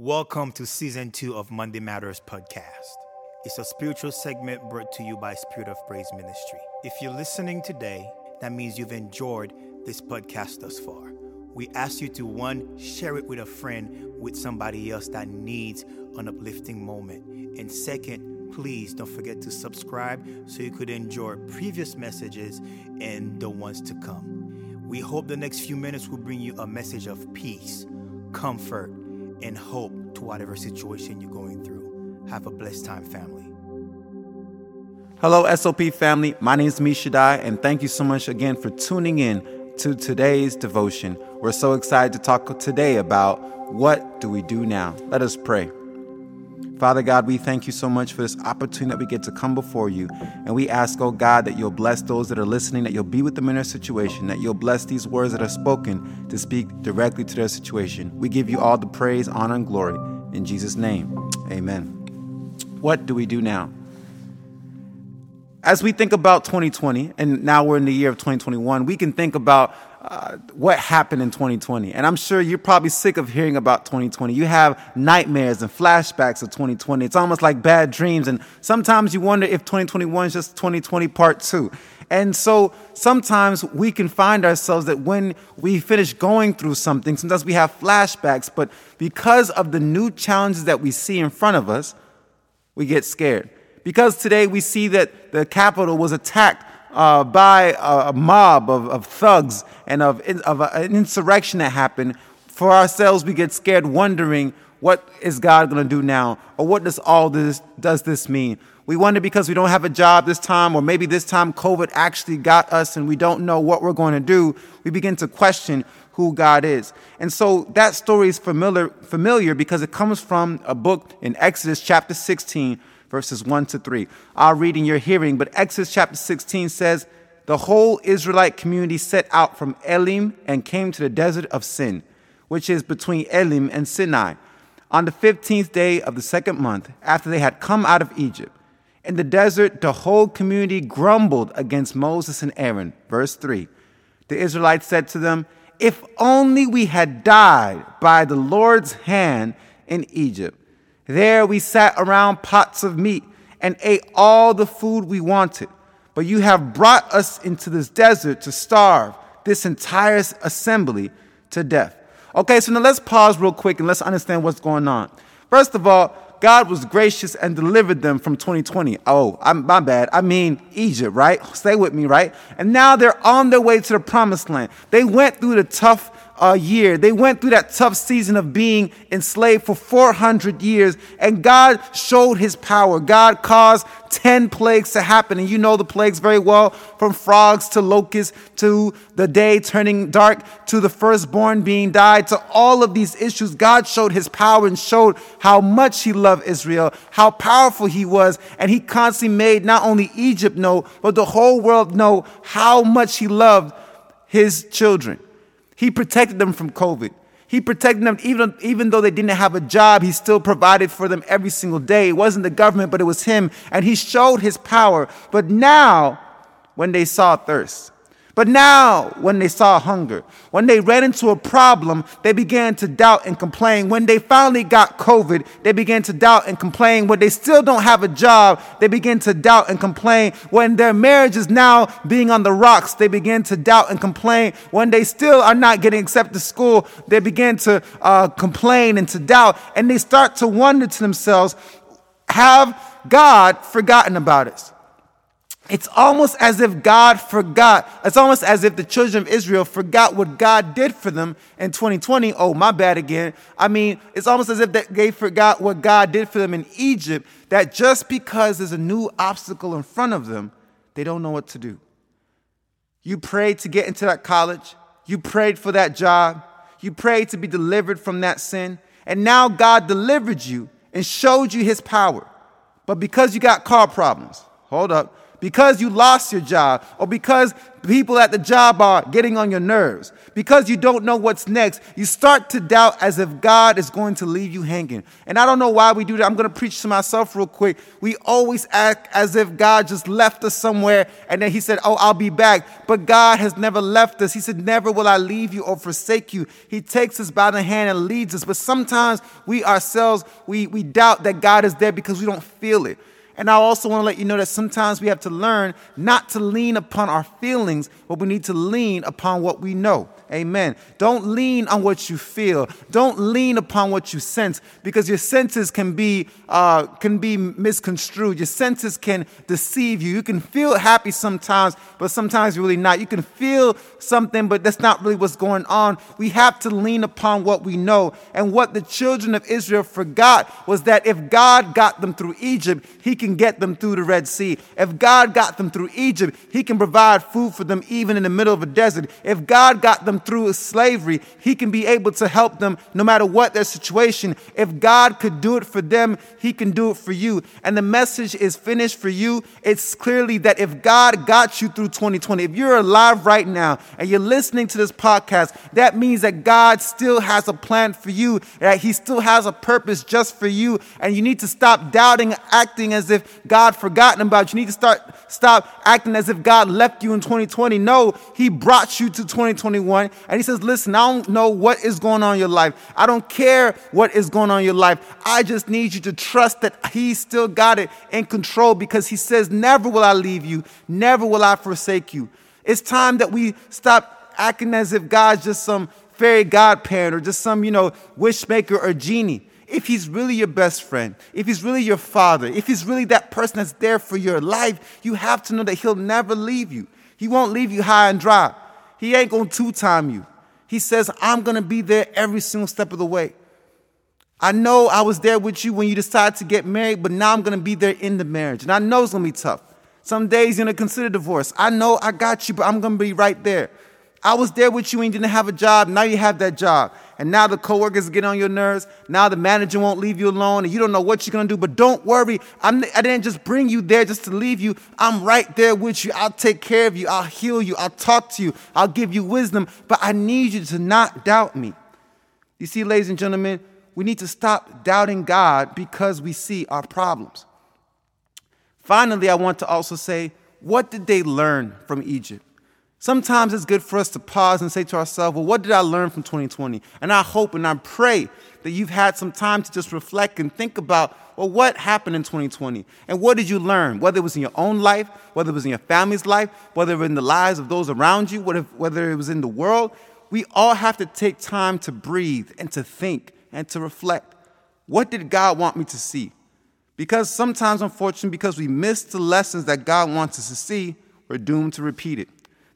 Welcome to season two of Monday Matters podcast. It's a spiritual segment brought to you by Spirit of Praise Ministry. If you're listening today, that means you've enjoyed this podcast thus far. We ask you to one, share it with a friend, with somebody else that needs an uplifting moment. And second, please don't forget to subscribe so you could enjoy previous messages and the ones to come. We hope the next few minutes will bring you a message of peace, comfort, and hope to whatever situation you're going through. Have a blessed time, family. Hello, SOP family. My name is Mishadai, and thank you so much again for tuning in to today's devotion. We're so excited to talk today about what do we do now. Let us pray. Father God, we thank you so much for this opportunity that we get to come before you. And we ask, oh God, that you'll bless those that are listening, that you'll be with them in their situation, that you'll bless these words that are spoken to speak directly to their situation. We give you all the praise, honor, and glory. In Jesus' name, amen. What do we do now? As we think about 2020, and now we're in the year of 2021, we can think about uh, what happened in 2020. And I'm sure you're probably sick of hearing about 2020. You have nightmares and flashbacks of 2020. It's almost like bad dreams. And sometimes you wonder if 2021 is just 2020 part two. And so sometimes we can find ourselves that when we finish going through something, sometimes we have flashbacks, but because of the new challenges that we see in front of us, we get scared. Because today we see that the Capitol was attacked uh, by a, mob of, of thugs and of, of a, an insurrection that happened, for ourselves we get scared wondering what is God going to do now? Or what does all this does this mean? We wonder because we don't have a job this time, or maybe this time COVID actually got us and we don't know what we're going to do. We begin to question who God is. And so that story is familiar, familiar because it comes from a book in Exodus chapter 16, verses 1 to 3. I'll read in your hearing, but Exodus chapter 16 says, The whole Israelite community set out from Elim and came to the desert of Sin, which is between Elim and Sinai, on the 15th day of the second month, after they had come out of Egypt. In the desert, the whole community grumbled against Moses and Aaron. Verse 3 The Israelites said to them, If only we had died by the Lord's hand in Egypt there we sat around pots of meat and ate all the food we wanted. But you have brought us into this desert to starve this entire assembly to death. Okay, so now let's pause real quick and let's understand what's going on. First of all, God was gracious and delivered them from 2020. Oh, I'm, my bad. I mean Egypt, right? Stay with me, right? And now they're on their way to the promised land. They went through the tough uh, year. They went through that tough season of being enslaved for 400 years, and God showed his power. God caused 10 plagues to happen, and you know the plagues very well from frogs to locusts to the day turning dark to the firstborn being died to all of these issues. God showed his power and showed how much he loved Israel, how powerful he was, and he constantly made not only Egypt know, but the whole world know how much he loved his children. He protected them from COVID. He protected them even, even though they didn't have a job, he still provided for them every single day. It wasn't the government, but it was him. And he showed his power. But now, when they saw thirst, but now, when they saw hunger, when they ran into a problem, they began to doubt and complain. When they finally got COVID, they began to doubt and complain. When they still don't have a job, they begin to doubt and complain. When their marriage is now being on the rocks, they begin to doubt and complain. When they still are not getting accepted to school, they begin to uh, complain and to doubt. And they start to wonder to themselves, have God forgotten about us? It's almost as if God forgot. It's almost as if the children of Israel forgot what God did for them in 2020. Oh, my bad again. I mean, it's almost as if they forgot what God did for them in Egypt, that just because there's a new obstacle in front of them, they don't know what to do. You prayed to get into that college, you prayed for that job, you prayed to be delivered from that sin, and now God delivered you and showed you his power. But because you got car problems, hold up because you lost your job, or because people at the job are getting on your nerves, because you don't know what's next, you start to doubt as if God is going to leave you hanging. And I don't know why we do that. I'm going to preach to myself real quick. We always act as if God just left us somewhere and then He said, Oh, I'll be back. But God has never left us. He said, Never will I leave you or forsake you. He takes us by the hand and leads us. But sometimes we ourselves, we, we doubt that God is there because we don't feel it. And I also want to let you know that sometimes we have to learn not to lean upon our feelings, but we need to lean upon what we know. Amen. Don't lean on what you feel. Don't lean upon what you sense, because your senses can be uh, can be misconstrued. Your senses can deceive you. You can feel happy sometimes, but sometimes really not. You can feel something, but that's not really what's going on. We have to lean upon what we know. And what the children of Israel forgot was that if God got them through Egypt, He can get them through the Red Sea. If God got them through Egypt, He can provide food for them even in the middle of a desert. If God got them through slavery, He can be able to help them no matter what their situation. If God could do it for them, He can do it for you. And the message is finished for you. It's clearly that if God got you through 2020, if you're alive right now and you're listening to this podcast, that means that God still has a plan for you, that He still has a purpose just for you. And you need to stop doubting, acting as if God forgotten about you. You need to start stop acting as if God left you in 2020. No, He brought you to 2021 and he says, Listen, I don't know what is going on in your life. I don't care what is going on in your life. I just need you to trust that he still got it in control because he says, Never will I leave you, never will I forsake you. It's time that we stop acting as if God's just some fairy godparent or just some, you know, wish maker or genie if he's really your best friend, if he's really your father, if he's really that person that's there for your life, you have to know that he'll never leave you. He won't leave you high and dry. He ain't gonna two time you. He says, I'm gonna be there every single step of the way. I know I was there with you when you decided to get married, but now I'm gonna be there in the marriage. And I know it's gonna be tough. Some days you're gonna consider divorce. I know I got you, but I'm gonna be right there. I was there with you and you didn't have a job. Now you have that job. And now the coworkers get on your nerves. Now the manager won't leave you alone and you don't know what you're going to do. But don't worry. I'm, I didn't just bring you there just to leave you. I'm right there with you. I'll take care of you. I'll heal you. I'll talk to you. I'll give you wisdom. But I need you to not doubt me. You see, ladies and gentlemen, we need to stop doubting God because we see our problems. Finally, I want to also say, what did they learn from Egypt? Sometimes it's good for us to pause and say to ourselves, well, what did I learn from 2020? And I hope and I pray that you've had some time to just reflect and think about, well, what happened in 2020? And what did you learn? Whether it was in your own life, whether it was in your family's life, whether it was in the lives of those around you, whether it was in the world, we all have to take time to breathe and to think and to reflect. What did God want me to see? Because sometimes, unfortunately, because we miss the lessons that God wants us to see, we're doomed to repeat it.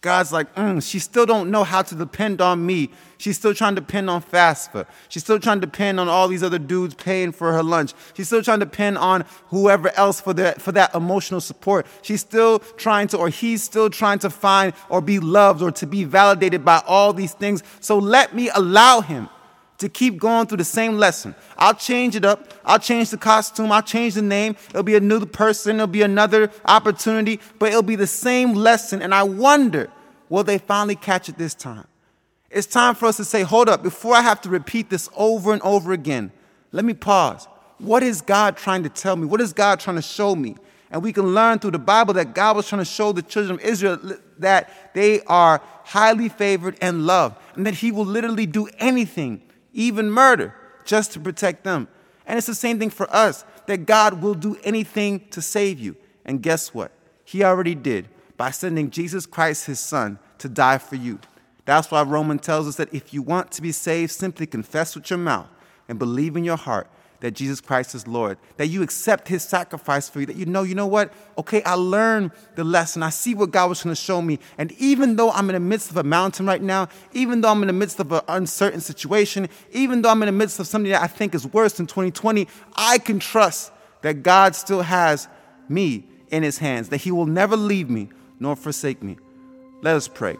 God's like, mm, she still don't know how to depend on me. She's still trying to depend on FAFSA. She's still trying to depend on all these other dudes paying for her lunch. She's still trying to depend on whoever else for that, for that emotional support. She's still trying to, or he's still trying to find or be loved or to be validated by all these things. So let me allow him to keep going through the same lesson. I'll change it up. I'll change the costume. I'll change the name. It'll be a new person. It'll be another opportunity, but it'll be the same lesson. And I wonder, will they finally catch it this time? It's time for us to say, hold up, before I have to repeat this over and over again, let me pause. What is God trying to tell me? What is God trying to show me? And we can learn through the Bible that God was trying to show the children of Israel that they are highly favored and loved, and that He will literally do anything even murder, just to protect them. And it's the same thing for us that God will do anything to save you. And guess what? He already did by sending Jesus Christ, his son, to die for you. That's why Romans tells us that if you want to be saved, simply confess with your mouth and believe in your heart that Jesus Christ is Lord, that you accept his sacrifice for you, that you know, you know what? Okay, I learned the lesson. I see what God was going to show me. And even though I'm in the midst of a mountain right now, even though I'm in the midst of an uncertain situation, even though I'm in the midst of something that I think is worse than 2020, I can trust that God still has me in his hands, that he will never leave me nor forsake me. Let us pray.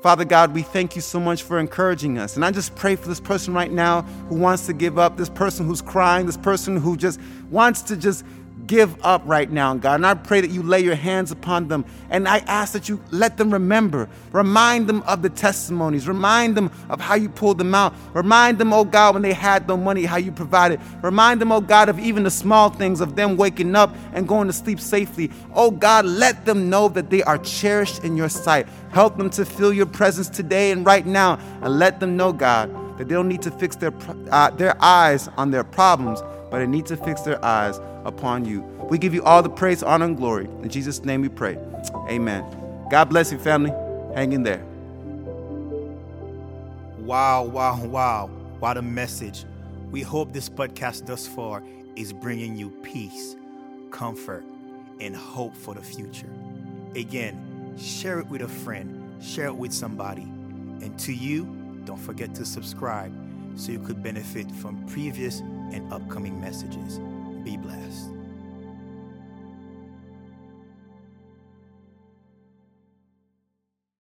Father God, we thank you so much for encouraging us. And I just pray for this person right now who wants to give up, this person who's crying, this person who just wants to just give up right now, God. And I pray that you lay your hands upon them. And I ask that you let them remember. Remind them of the testimonies. Remind them of how you pulled them out. Remind them, oh God, when they had no money, how you provided. Remind them, oh God, of even the small things of them waking up and going to sleep safely. Oh God, let them know that they are cherished in your sight. Help them to feel your presence today and right now. And let them know, God, that they don't need to fix their, uh, their eyes on their problems, but they need to fix their eyes upon you. We give you all the praise, honor, and glory. In Jesus' name we pray. Amen. God bless you, family. Hang in there. Wow, wow, wow. What a message. We hope this podcast thus far is bringing you peace, comfort, and hope for the future. Again, share it with a friend, share it with somebody. And to you, don't forget to subscribe so you could benefit from previous and upcoming messages. Be blessed.